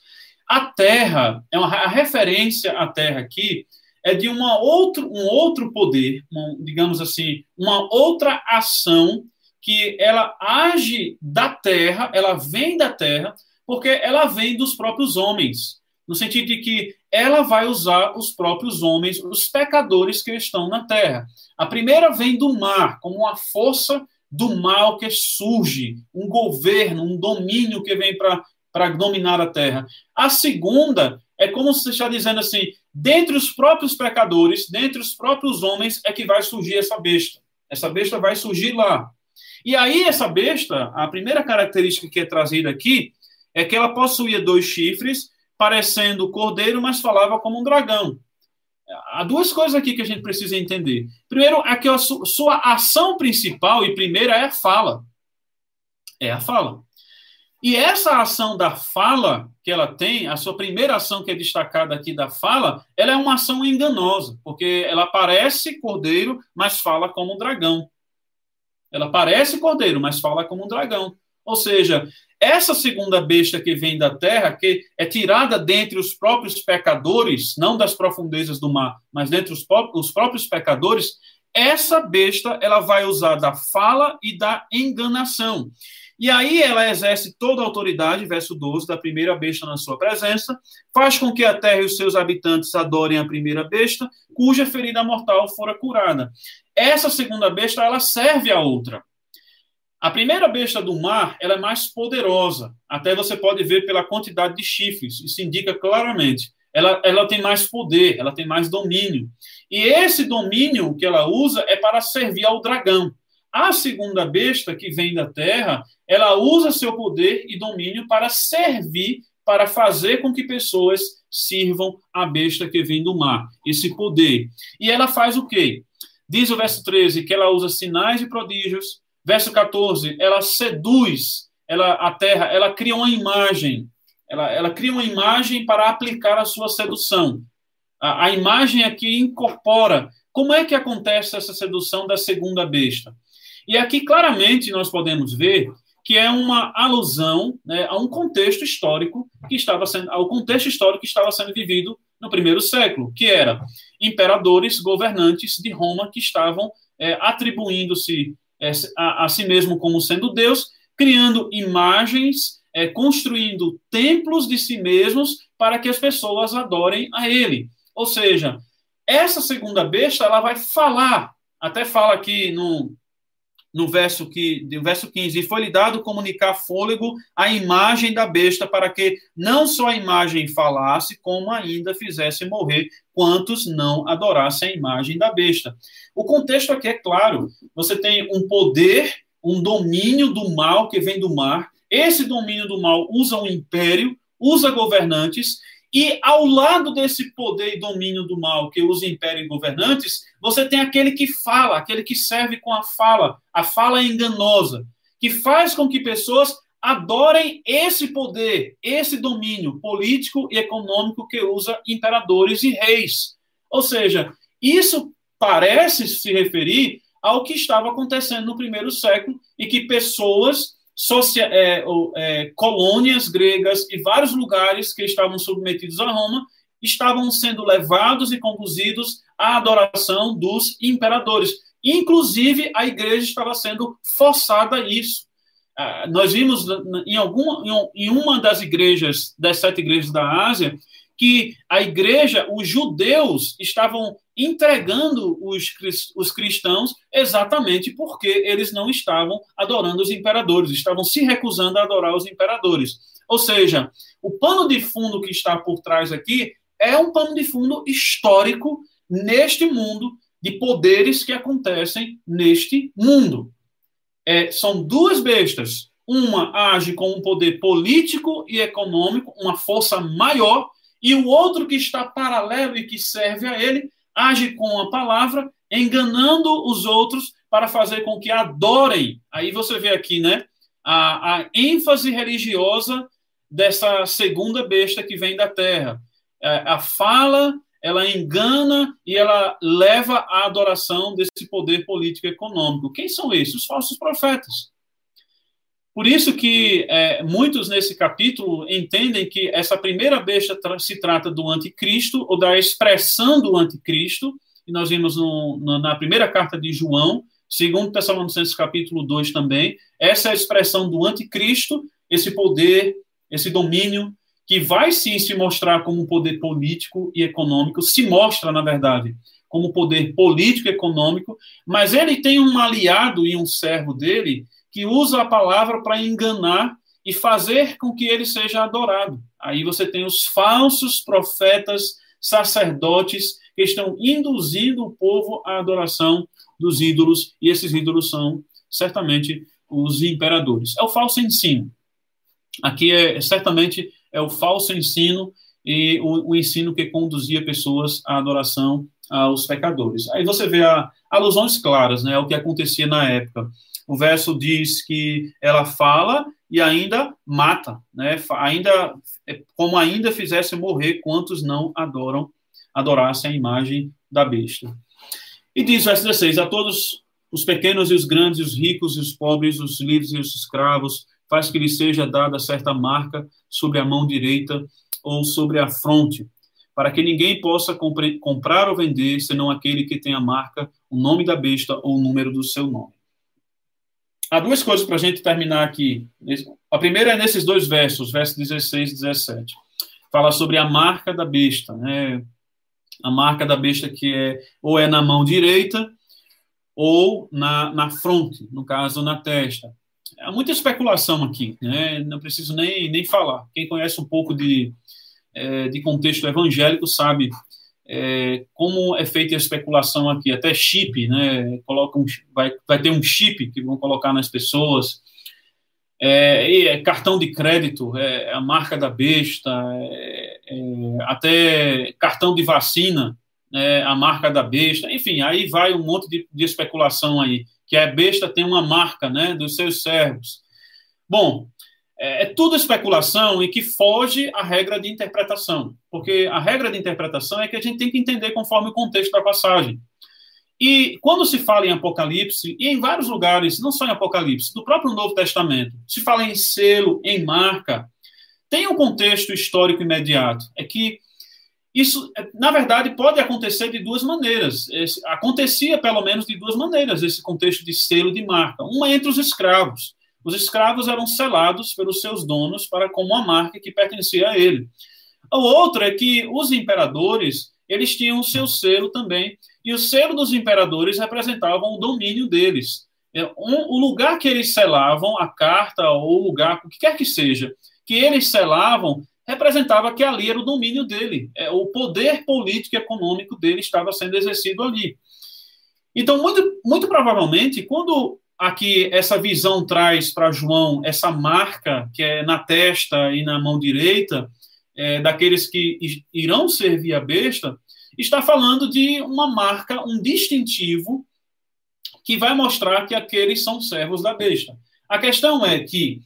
A terra, é uma, a referência à terra aqui é de uma outro, um outro poder, digamos assim, uma outra ação que ela age da terra, ela vem da terra, porque ela vem dos próprios homens, no sentido de que ela vai usar os próprios homens, os pecadores que estão na terra. A primeira vem do mar, como uma força do mal que surge, um governo, um domínio que vem para dominar a terra. A segunda é como se está dizendo assim: dentre os próprios pecadores, dentre os próprios homens, é que vai surgir essa besta. Essa besta vai surgir lá. E aí, essa besta, a primeira característica que é trazida aqui é que ela possuía dois chifres, parecendo cordeiro, mas falava como um dragão. Há duas coisas aqui que a gente precisa entender. Primeiro, é que a sua ação principal e primeira é a fala. É a fala. E essa ação da fala que ela tem, a sua primeira ação que é destacada aqui da fala, ela é uma ação enganosa, porque ela parece cordeiro, mas fala como um dragão. Ela parece cordeiro, mas fala como um dragão. Ou seja, essa segunda besta que vem da terra, que é tirada dentre os próprios pecadores, não das profundezas do mar, mas dentre os, os próprios pecadores, essa besta ela vai usar da fala e da enganação. E aí ela exerce toda a autoridade, verso 12, da primeira besta na sua presença, faz com que a terra e os seus habitantes adorem a primeira besta, cuja ferida mortal fora curada. Essa segunda besta, ela serve a outra. A primeira besta do mar, ela é mais poderosa. Até você pode ver pela quantidade de chifres. Isso indica claramente. Ela, ela tem mais poder, ela tem mais domínio. E esse domínio que ela usa é para servir ao dragão. A segunda besta que vem da terra, ela usa seu poder e domínio para servir, para fazer com que pessoas sirvam a besta que vem do mar, esse poder. E ela faz o quê? Diz o verso 13 que ela usa sinais e prodígios. Verso 14, ela seduz ela, a terra, ela cria uma imagem. Ela, ela cria uma imagem para aplicar a sua sedução. A, a imagem aqui incorpora. Como é que acontece essa sedução da segunda besta? E aqui claramente nós podemos ver que é uma alusão né, a um contexto histórico que estava sendo, ao contexto histórico que estava sendo vivido no primeiro século, que era imperadores, governantes de Roma que estavam é, atribuindo-se é, a, a, si mesmo como sendo Deus, criando imagens, é, construindo templos de si mesmos para que as pessoas adorem a ele. Ou seja, essa segunda besta ela vai falar, até fala aqui no no verso, que, no verso 15, e foi-lhe dado comunicar fôlego à imagem da besta, para que não só a imagem falasse, como ainda fizesse morrer quantos não adorassem a imagem da besta. O contexto aqui é claro: você tem um poder, um domínio do mal que vem do mar, esse domínio do mal usa um império, usa governantes, e ao lado desse poder e domínio do mal que usa império e governantes, você tem aquele que fala, aquele que serve com a fala, a fala enganosa, que faz com que pessoas adorem esse poder, esse domínio político e econômico que usa imperadores e reis. Ou seja, isso parece se referir ao que estava acontecendo no primeiro século e que pessoas é, é, colônias gregas e vários lugares que estavam submetidos a Roma estavam sendo levados e conduzidos à adoração dos imperadores. Inclusive, a igreja estava sendo forçada a isso. Ah, nós vimos em, alguma, em uma das igrejas, das sete igrejas da Ásia, que a igreja, os judeus, estavam entregando os, os cristãos exatamente porque eles não estavam adorando os imperadores, estavam se recusando a adorar os imperadores. Ou seja, o pano de fundo que está por trás aqui é um pano de fundo histórico neste mundo de poderes que acontecem neste mundo. É, são duas bestas. Uma age com um poder político e econômico, uma força maior, e o outro que está paralelo e que serve a ele age com a palavra, enganando os outros para fazer com que adorem. Aí você vê aqui, né, a, a ênfase religiosa dessa segunda besta que vem da terra. É, a fala, ela engana e ela leva à adoração desse poder político e econômico. Quem são esses? Os falsos profetas. Por isso que é, muitos nesse capítulo entendem que essa primeira besta se trata do anticristo, ou da expressão do anticristo, e nós vimos no, no, na primeira carta de João, segundo Tessalonicenses capítulo 2 também, essa é a expressão do anticristo, esse poder, esse domínio, que vai sim se mostrar como um poder político e econômico, se mostra, na verdade, como poder político e econômico, mas ele tem um aliado e um servo dele que usa a palavra para enganar e fazer com que ele seja adorado. Aí você tem os falsos profetas, sacerdotes, que estão induzindo o povo à adoração dos ídolos, e esses ídolos são certamente os imperadores. É o falso ensino. Aqui é certamente é o falso ensino e o, o ensino que conduzia pessoas à adoração aos pecadores. Aí você vê a, alusões claras, né, ao que acontecia na época. O verso diz que ela fala e ainda mata, né, ainda é como ainda fizesse morrer quantos não adoram, adorassem a imagem da besta. E diz verso 16: a todos os pequenos e os grandes, os ricos e os pobres, os livres e os escravos, faz que lhe seja dada certa marca sobre a mão direita ou sobre a fronte, para que ninguém possa comprar ou vender, senão aquele que tem a marca, o nome da besta ou o número do seu nome. Há duas coisas para a gente terminar aqui. A primeira é nesses dois versos, versos 16 e 17. Fala sobre a marca da besta, né? A marca da besta que é ou é na mão direita ou na, na fronte, no caso na testa. Há muita especulação aqui, né? não preciso nem, nem falar. Quem conhece um pouco de, é, de contexto evangélico sabe é, como é feita a especulação aqui. Até chip, né? Coloca um, vai, vai ter um chip que vão colocar nas pessoas. É, é cartão de crédito, é, a marca da besta, é, é, até cartão de vacina, é, a marca da besta, enfim, aí vai um monte de, de especulação aí que a besta tem uma marca né, dos seus servos. Bom, é, é tudo especulação e que foge à regra de interpretação, porque a regra de interpretação é que a gente tem que entender conforme o contexto da passagem. E quando se fala em Apocalipse, e em vários lugares, não só em Apocalipse, do próprio Novo Testamento, se fala em selo, em marca, tem um contexto histórico imediato. É que isso, na verdade, pode acontecer de duas maneiras. Esse, acontecia, pelo menos, de duas maneiras, esse contexto de selo de marca. Uma entre os escravos. Os escravos eram selados pelos seus donos para como uma marca que pertencia a ele. O outro é que os imperadores, eles tinham o seu selo também, e o selo dos imperadores representavam o domínio deles. É, o lugar que eles selavam, a carta ou o lugar, o que quer que seja, que eles selavam, representava que ali era o domínio dele, é, o poder político e econômico dele estava sendo exercido ali. Então, muito, muito provavelmente, quando aqui essa visão traz para João essa marca que é na testa e na mão direita, é, daqueles que irão servir a besta, está falando de uma marca, um distintivo que vai mostrar que aqueles são servos da besta. A questão é que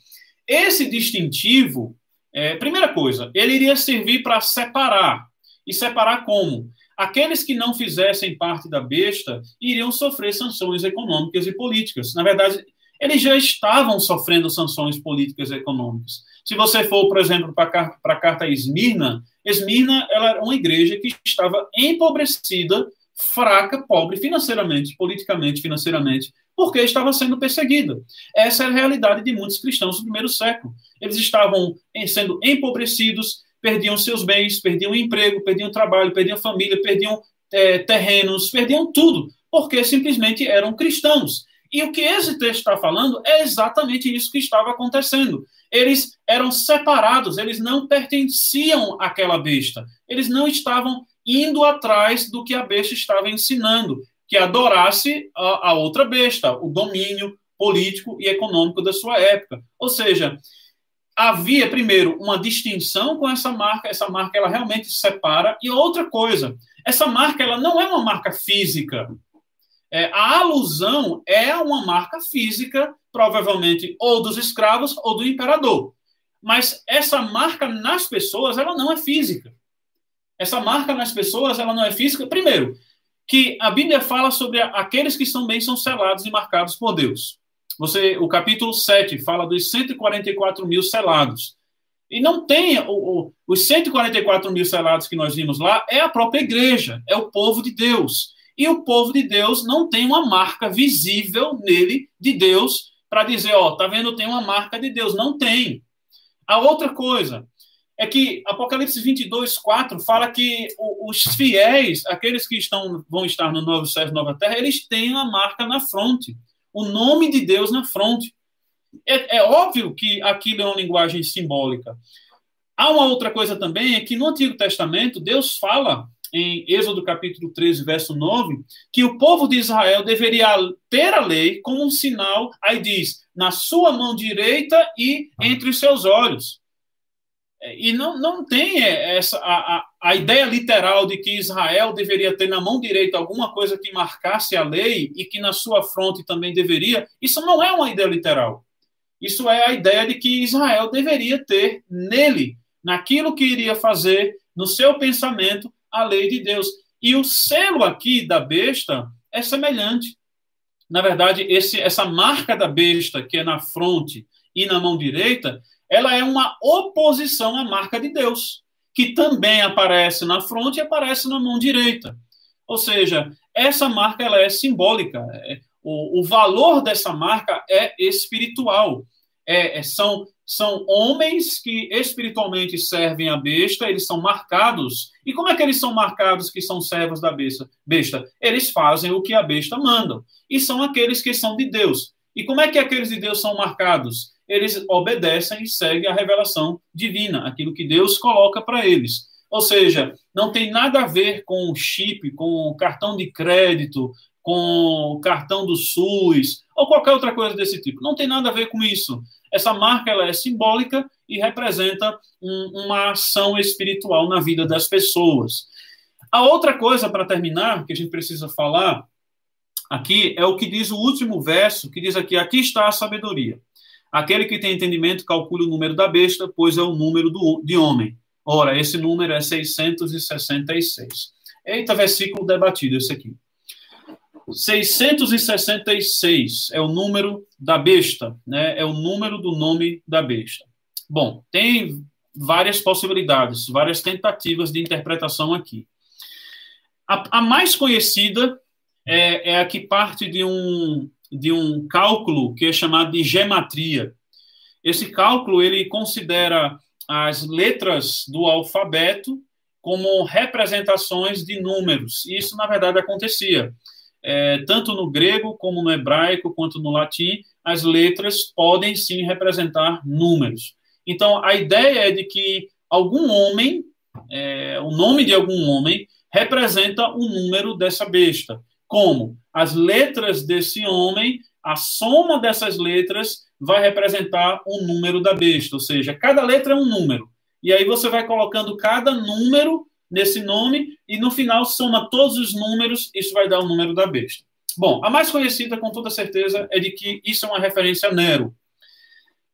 esse distintivo é, primeira coisa, ele iria servir para separar. E separar como? Aqueles que não fizessem parte da besta iriam sofrer sanções econômicas e políticas. Na verdade, eles já estavam sofrendo sanções políticas e econômicas. Se você for, por exemplo, para a carta Esmirna, Esmirna ela era uma igreja que estava empobrecida, fraca, pobre financeiramente, politicamente, financeiramente, porque estava sendo perseguida. Essa é a realidade de muitos cristãos do primeiro século. Eles estavam sendo empobrecidos, perdiam seus bens, perdiam emprego, perdiam trabalho, perdiam família, perdiam é, terrenos, perdiam tudo, porque simplesmente eram cristãos. E o que esse texto está falando é exatamente isso que estava acontecendo. Eles eram separados, eles não pertenciam àquela besta, eles não estavam indo atrás do que a besta estava ensinando que adorasse a, a outra besta, o domínio político e econômico da sua época. Ou seja, havia primeiro uma distinção com essa marca, essa marca ela realmente separa e outra coisa, essa marca ela não é uma marca física. É, a alusão é uma marca física, provavelmente ou dos escravos ou do imperador. Mas essa marca nas pessoas ela não é física. Essa marca nas pessoas ela não é física. Primeiro, que a Bíblia fala sobre aqueles que também são selados e marcados por Deus. Você, o capítulo 7 fala dos 144 mil selados. E não tem o, o, os 144 mil selados que nós vimos lá, é a própria igreja, é o povo de Deus. E o povo de Deus não tem uma marca visível nele de Deus para dizer, ó, tá vendo, tem uma marca de Deus. Não tem. A outra coisa, é que Apocalipse 22, 4 fala que os fiéis, aqueles que estão, vão estar no novo céu e nova terra, eles têm a marca na fronte, o nome de Deus na fronte. É, é óbvio que aquilo é uma linguagem simbólica. Há uma outra coisa também, é que no Antigo Testamento, Deus fala em Êxodo capítulo 13, verso 9, que o povo de Israel deveria ter a lei como um sinal, aí diz, na sua mão direita e entre os seus olhos. É, e não, não tem essa a, a, a, ideia literal de que Israel deveria ter na mão direita alguma coisa que marcasse a lei e que na sua fronte também deveria. Isso não é uma ideia literal. Isso é a ideia de que Israel deveria ter nele, naquilo que iria fazer, no seu pensamento, a lei de Deus. E o selo aqui da besta é semelhante. Na verdade, esse, essa marca da besta, que é na fronte e na mão direita, ela é uma oposição à marca de Deus, que também aparece na fronte e aparece na mão direita. Ou seja, essa marca ela é simbólica. É, o, o valor dessa marca é espiritual. É, é, são, são homens que espiritualmente servem a besta, eles são marcados. E como é que eles são marcados que são servos da besta? besta? Eles fazem o que a besta manda. E são aqueles que são de Deus. E como é que aqueles de Deus são marcados? eles obedecem e seguem a revelação divina, aquilo que Deus coloca para eles. Ou seja, não tem nada a ver com chip, com cartão de crédito, com cartão do SUS ou qualquer outra coisa desse tipo. Não tem nada a ver com isso. Essa marca ela é simbólica e representa um, uma ação espiritual na vida das pessoas. A outra coisa, para terminar, que a gente precisa falar aqui, é o que diz o último verso, que diz aqui: aqui está a sabedoria. Aquele que tem entendimento calcule o número da besta, pois é o número do, de homem. Ora, esse número é 666. Eita, versículo debatido esse aqui. 666 é o número da besta, né? É o número do nome da besta. Bom, tem várias possibilidades, várias tentativas de interpretação aqui. A, a mais conhecida é, é a que parte de um de um cálculo que é chamado de gematria. Esse cálculo ele considera as letras do alfabeto como representações de números. Isso, na verdade, acontecia. É, tanto no grego, como no hebraico, quanto no latim, as letras podem sim representar números. Então, a ideia é de que algum homem, é, o nome de algum homem, representa o número dessa besta. Como? As letras desse homem, a soma dessas letras vai representar o número da besta, ou seja, cada letra é um número. E aí você vai colocando cada número nesse nome e no final soma todos os números, isso vai dar o número da besta. Bom, a mais conhecida com toda certeza é de que isso é uma referência a Nero.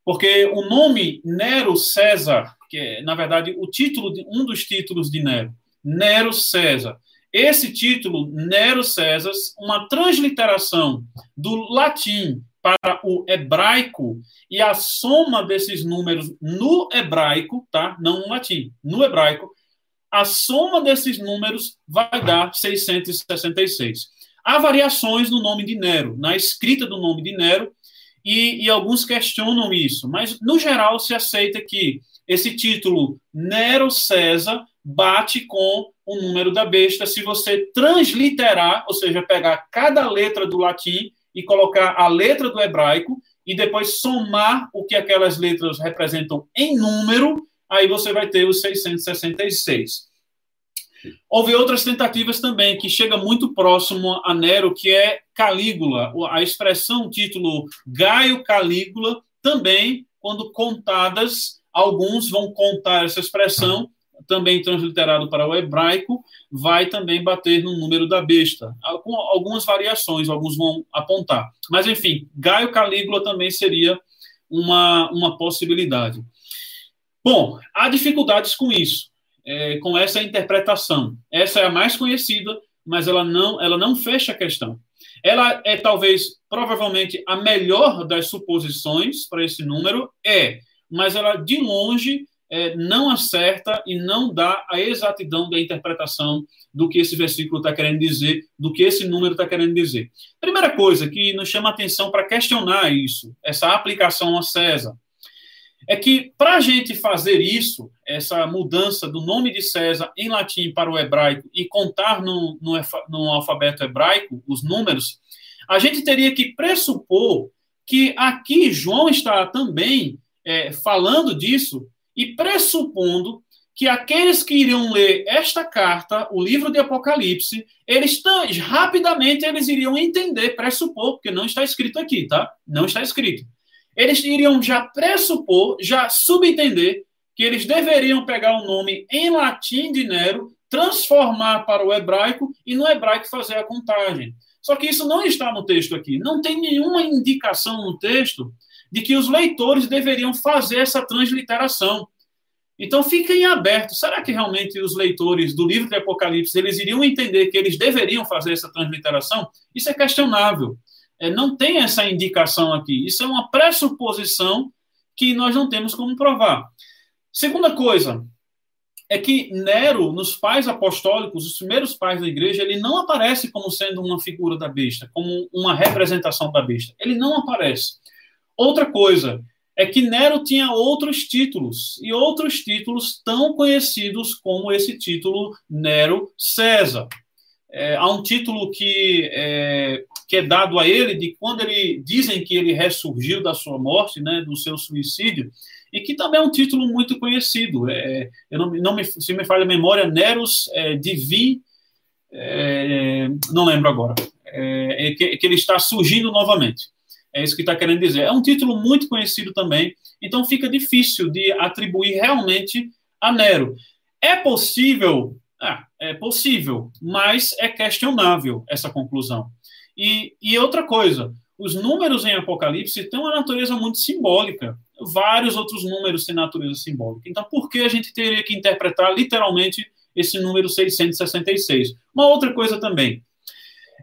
Porque o nome Nero César, que é, na verdade, o título de um dos títulos de Nero, Nero César, esse título, Nero César, uma transliteração do latim para o hebraico e a soma desses números no hebraico, tá? Não no latim, no hebraico, a soma desses números vai dar 666. Há variações no nome de Nero, na escrita do nome de Nero, e, e alguns questionam isso, mas no geral se aceita que esse título Nero César bate com o número da besta se você transliterar, ou seja, pegar cada letra do latim e colocar a letra do hebraico e depois somar o que aquelas letras representam em número, aí você vai ter os 666. Houve outras tentativas também, que chega muito próximo a Nero, que é Calígula. A expressão, título Gaio Calígula, também, quando contadas, alguns vão contar essa expressão também transliterado para o hebraico, vai também bater no número da besta. Algumas variações, alguns vão apontar. Mas, enfim, Gaio Calígula também seria uma, uma possibilidade. Bom, há dificuldades com isso, é, com essa interpretação. Essa é a mais conhecida, mas ela não, ela não fecha a questão. Ela é talvez, provavelmente, a melhor das suposições para esse número, é, mas ela de longe é, não acerta e não dá a exatidão da interpretação do que esse versículo está querendo dizer, do que esse número está querendo dizer. Primeira coisa que nos chama a atenção para questionar isso, essa aplicação a César, é que para a gente fazer isso, essa mudança do nome de César em latim para o hebraico e contar no, no, no alfabeto hebraico os números, a gente teria que pressupor que aqui João está também é, falando disso e pressupondo que aqueles que iriam ler esta carta, o livro de Apocalipse, eles rapidamente eles iriam entender, pressupor, porque não está escrito aqui, tá? Não está escrito. Eles iriam já pressupor, já subentender que eles deveriam pegar o nome em latim de Nero, transformar para o hebraico e no hebraico fazer a contagem. Só que isso não está no texto aqui. Não tem nenhuma indicação no texto de que os leitores deveriam fazer essa transliteração. Então fiquem abertos. Será que realmente os leitores do livro de Apocalipse eles iriam entender que eles deveriam fazer essa transliteração? Isso é questionável. É, não tem essa indicação aqui. Isso é uma pressuposição que nós não temos como provar. Segunda coisa é que Nero, nos pais apostólicos, os primeiros pais da igreja, ele não aparece como sendo uma figura da besta, como uma representação da besta. Ele não aparece. Outra coisa é que Nero tinha outros títulos, e outros títulos tão conhecidos como esse título Nero César. É, há um título que é, que é dado a ele de quando ele dizem que ele ressurgiu da sua morte, né, do seu suicídio, e que também é um título muito conhecido. É, eu não, não me, se me falha a memória, Neros é, Divi, é, não lembro agora, é, é que, que ele está surgindo novamente. É isso que está querendo dizer. É um título muito conhecido também, então fica difícil de atribuir realmente a Nero. É possível, ah, é possível, mas é questionável essa conclusão. E, e outra coisa, os números em Apocalipse têm uma natureza muito simbólica. Vários outros números têm natureza simbólica. Então, por que a gente teria que interpretar literalmente esse número 666? Uma outra coisa também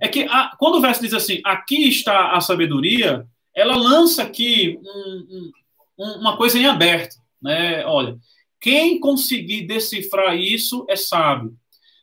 é que a, quando o verso diz assim, aqui está a sabedoria, ela lança aqui um, um, uma coisa em aberto. Né? Olha, quem conseguir decifrar isso é sábio.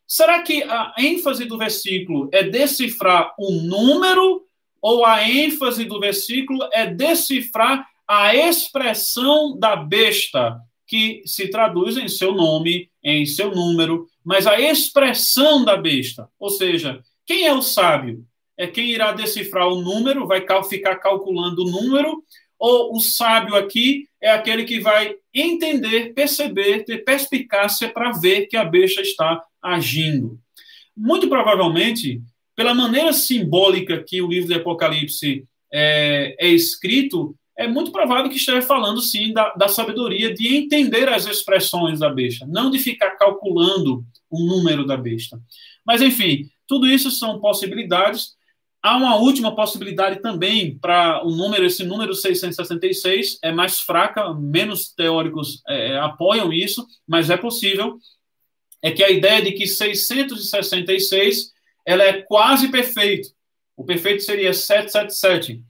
Será que a ênfase do versículo é decifrar o número ou a ênfase do versículo é decifrar a expressão da besta, que se traduz em seu nome, em seu número, mas a expressão da besta. Ou seja, quem é o sábio? É quem irá decifrar o número, vai ficar calculando o número, ou o sábio aqui é aquele que vai entender, perceber, ter perspicácia para ver que a besta está agindo. Muito provavelmente, pela maneira simbólica que o livro de Apocalipse é, é escrito, é muito provável que esteja falando, sim, da, da, sabedoria de entender as expressões da besta, não de ficar calculando o número da besta. Mas, enfim, tudo isso são possibilidades. Há uma última possibilidade também para o número, esse número 666 é mais fraca, menos teóricos é, é, apoiam isso, mas é possível. É que a ideia de que 666 ela é quase perfeito. O perfeito seria 777,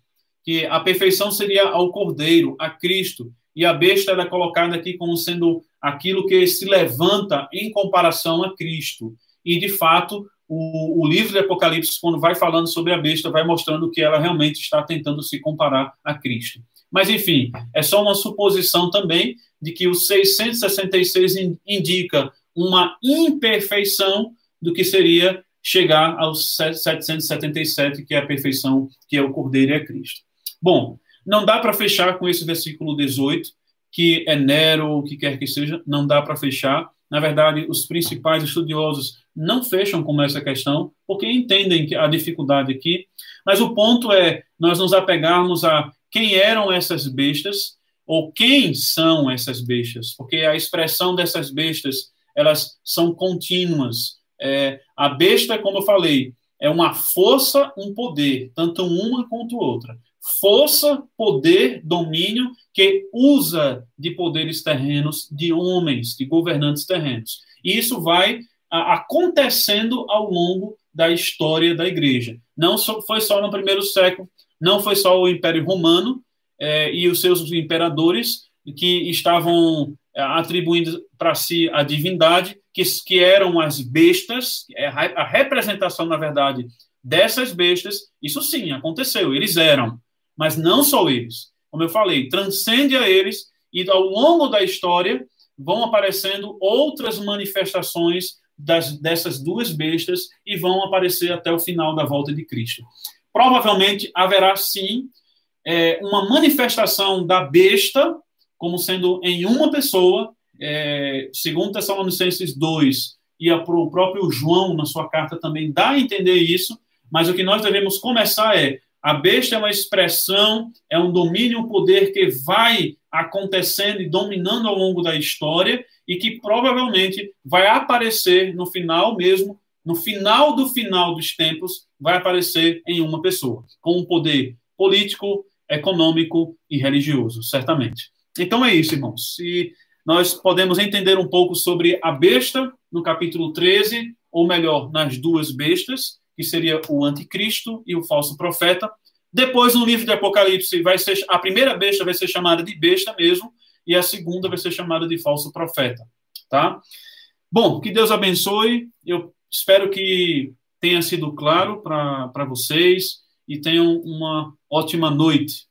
que a perfeição seria ao Cordeiro, a Cristo, e a besta é colocada aqui como sendo aquilo que se levanta em comparação a Cristo. E, de fato, o, o, livro de Apocalipse, quando vai falando sobre a besta, vai mostrando que ela realmente está tentando se comparar a Cristo. Mas, enfim, é só uma suposição também de que o 666 indica uma imperfeição do que seria chegar aos 777, que é a perfeição, que é o Cordeiro e é Cristo. Bom, não dá para fechar com esse versículo 18, que é Nero, o que quer que seja, não dá para fechar. Na verdade, os principais estudiosos não fecham com essa questão, porque entendem a dificuldade aqui. Mas o ponto é nós nos apegarmos a quem eram essas bestas, ou quem são essas bestas, porque a expressão dessas bestas, elas são contínuas. É, a besta, como eu falei, é uma força, um poder, tanto uma quanto outra. Força, poder, domínio que usa de poderes terrenos, de homens, de governantes terrenos. E isso vai acontecendo ao longo da história da igreja. Não foi só no primeiro século, não foi só o Império Romano é, e os seus imperadores que estavam é, atribuindo para si a divindade, que, que eram as bestas, é, a representação, na verdade, dessas bestas, isso sim aconteceu, eles eram, mas não só eles. Como eu falei, transcende a eles e ao longo da história vão aparecendo outras manifestações das, dessas duas bestas e vão aparecer até o final da volta de Cristo. Provavelmente haverá sim é, uma manifestação da besta, como sendo em uma pessoa, é, segundo Tessalonicenses 2, e o próprio João, na sua carta, também dá a entender isso, mas o que nós devemos começar é: a besta é uma expressão, é um domínio, um poder que vai acontecendo e dominando ao longo da história e que provavelmente vai aparecer no final mesmo, no final do final dos tempos, vai aparecer em uma pessoa, com um poder político, econômico e religioso, certamente. Então é isso, irmãos. Se nós podemos entender um pouco sobre a besta no capítulo 13, ou melhor, nas duas bestas, que seria o anticristo e o falso profeta. Depois, no livro de Apocalipse, vai ser a primeira besta vai ser chamada de besta mesmo, e a segunda vai ser chamada de falso profeta, tá? Bom, que Deus abençoe. Eu espero que tenha sido claro para vocês e tenham uma ótima noite.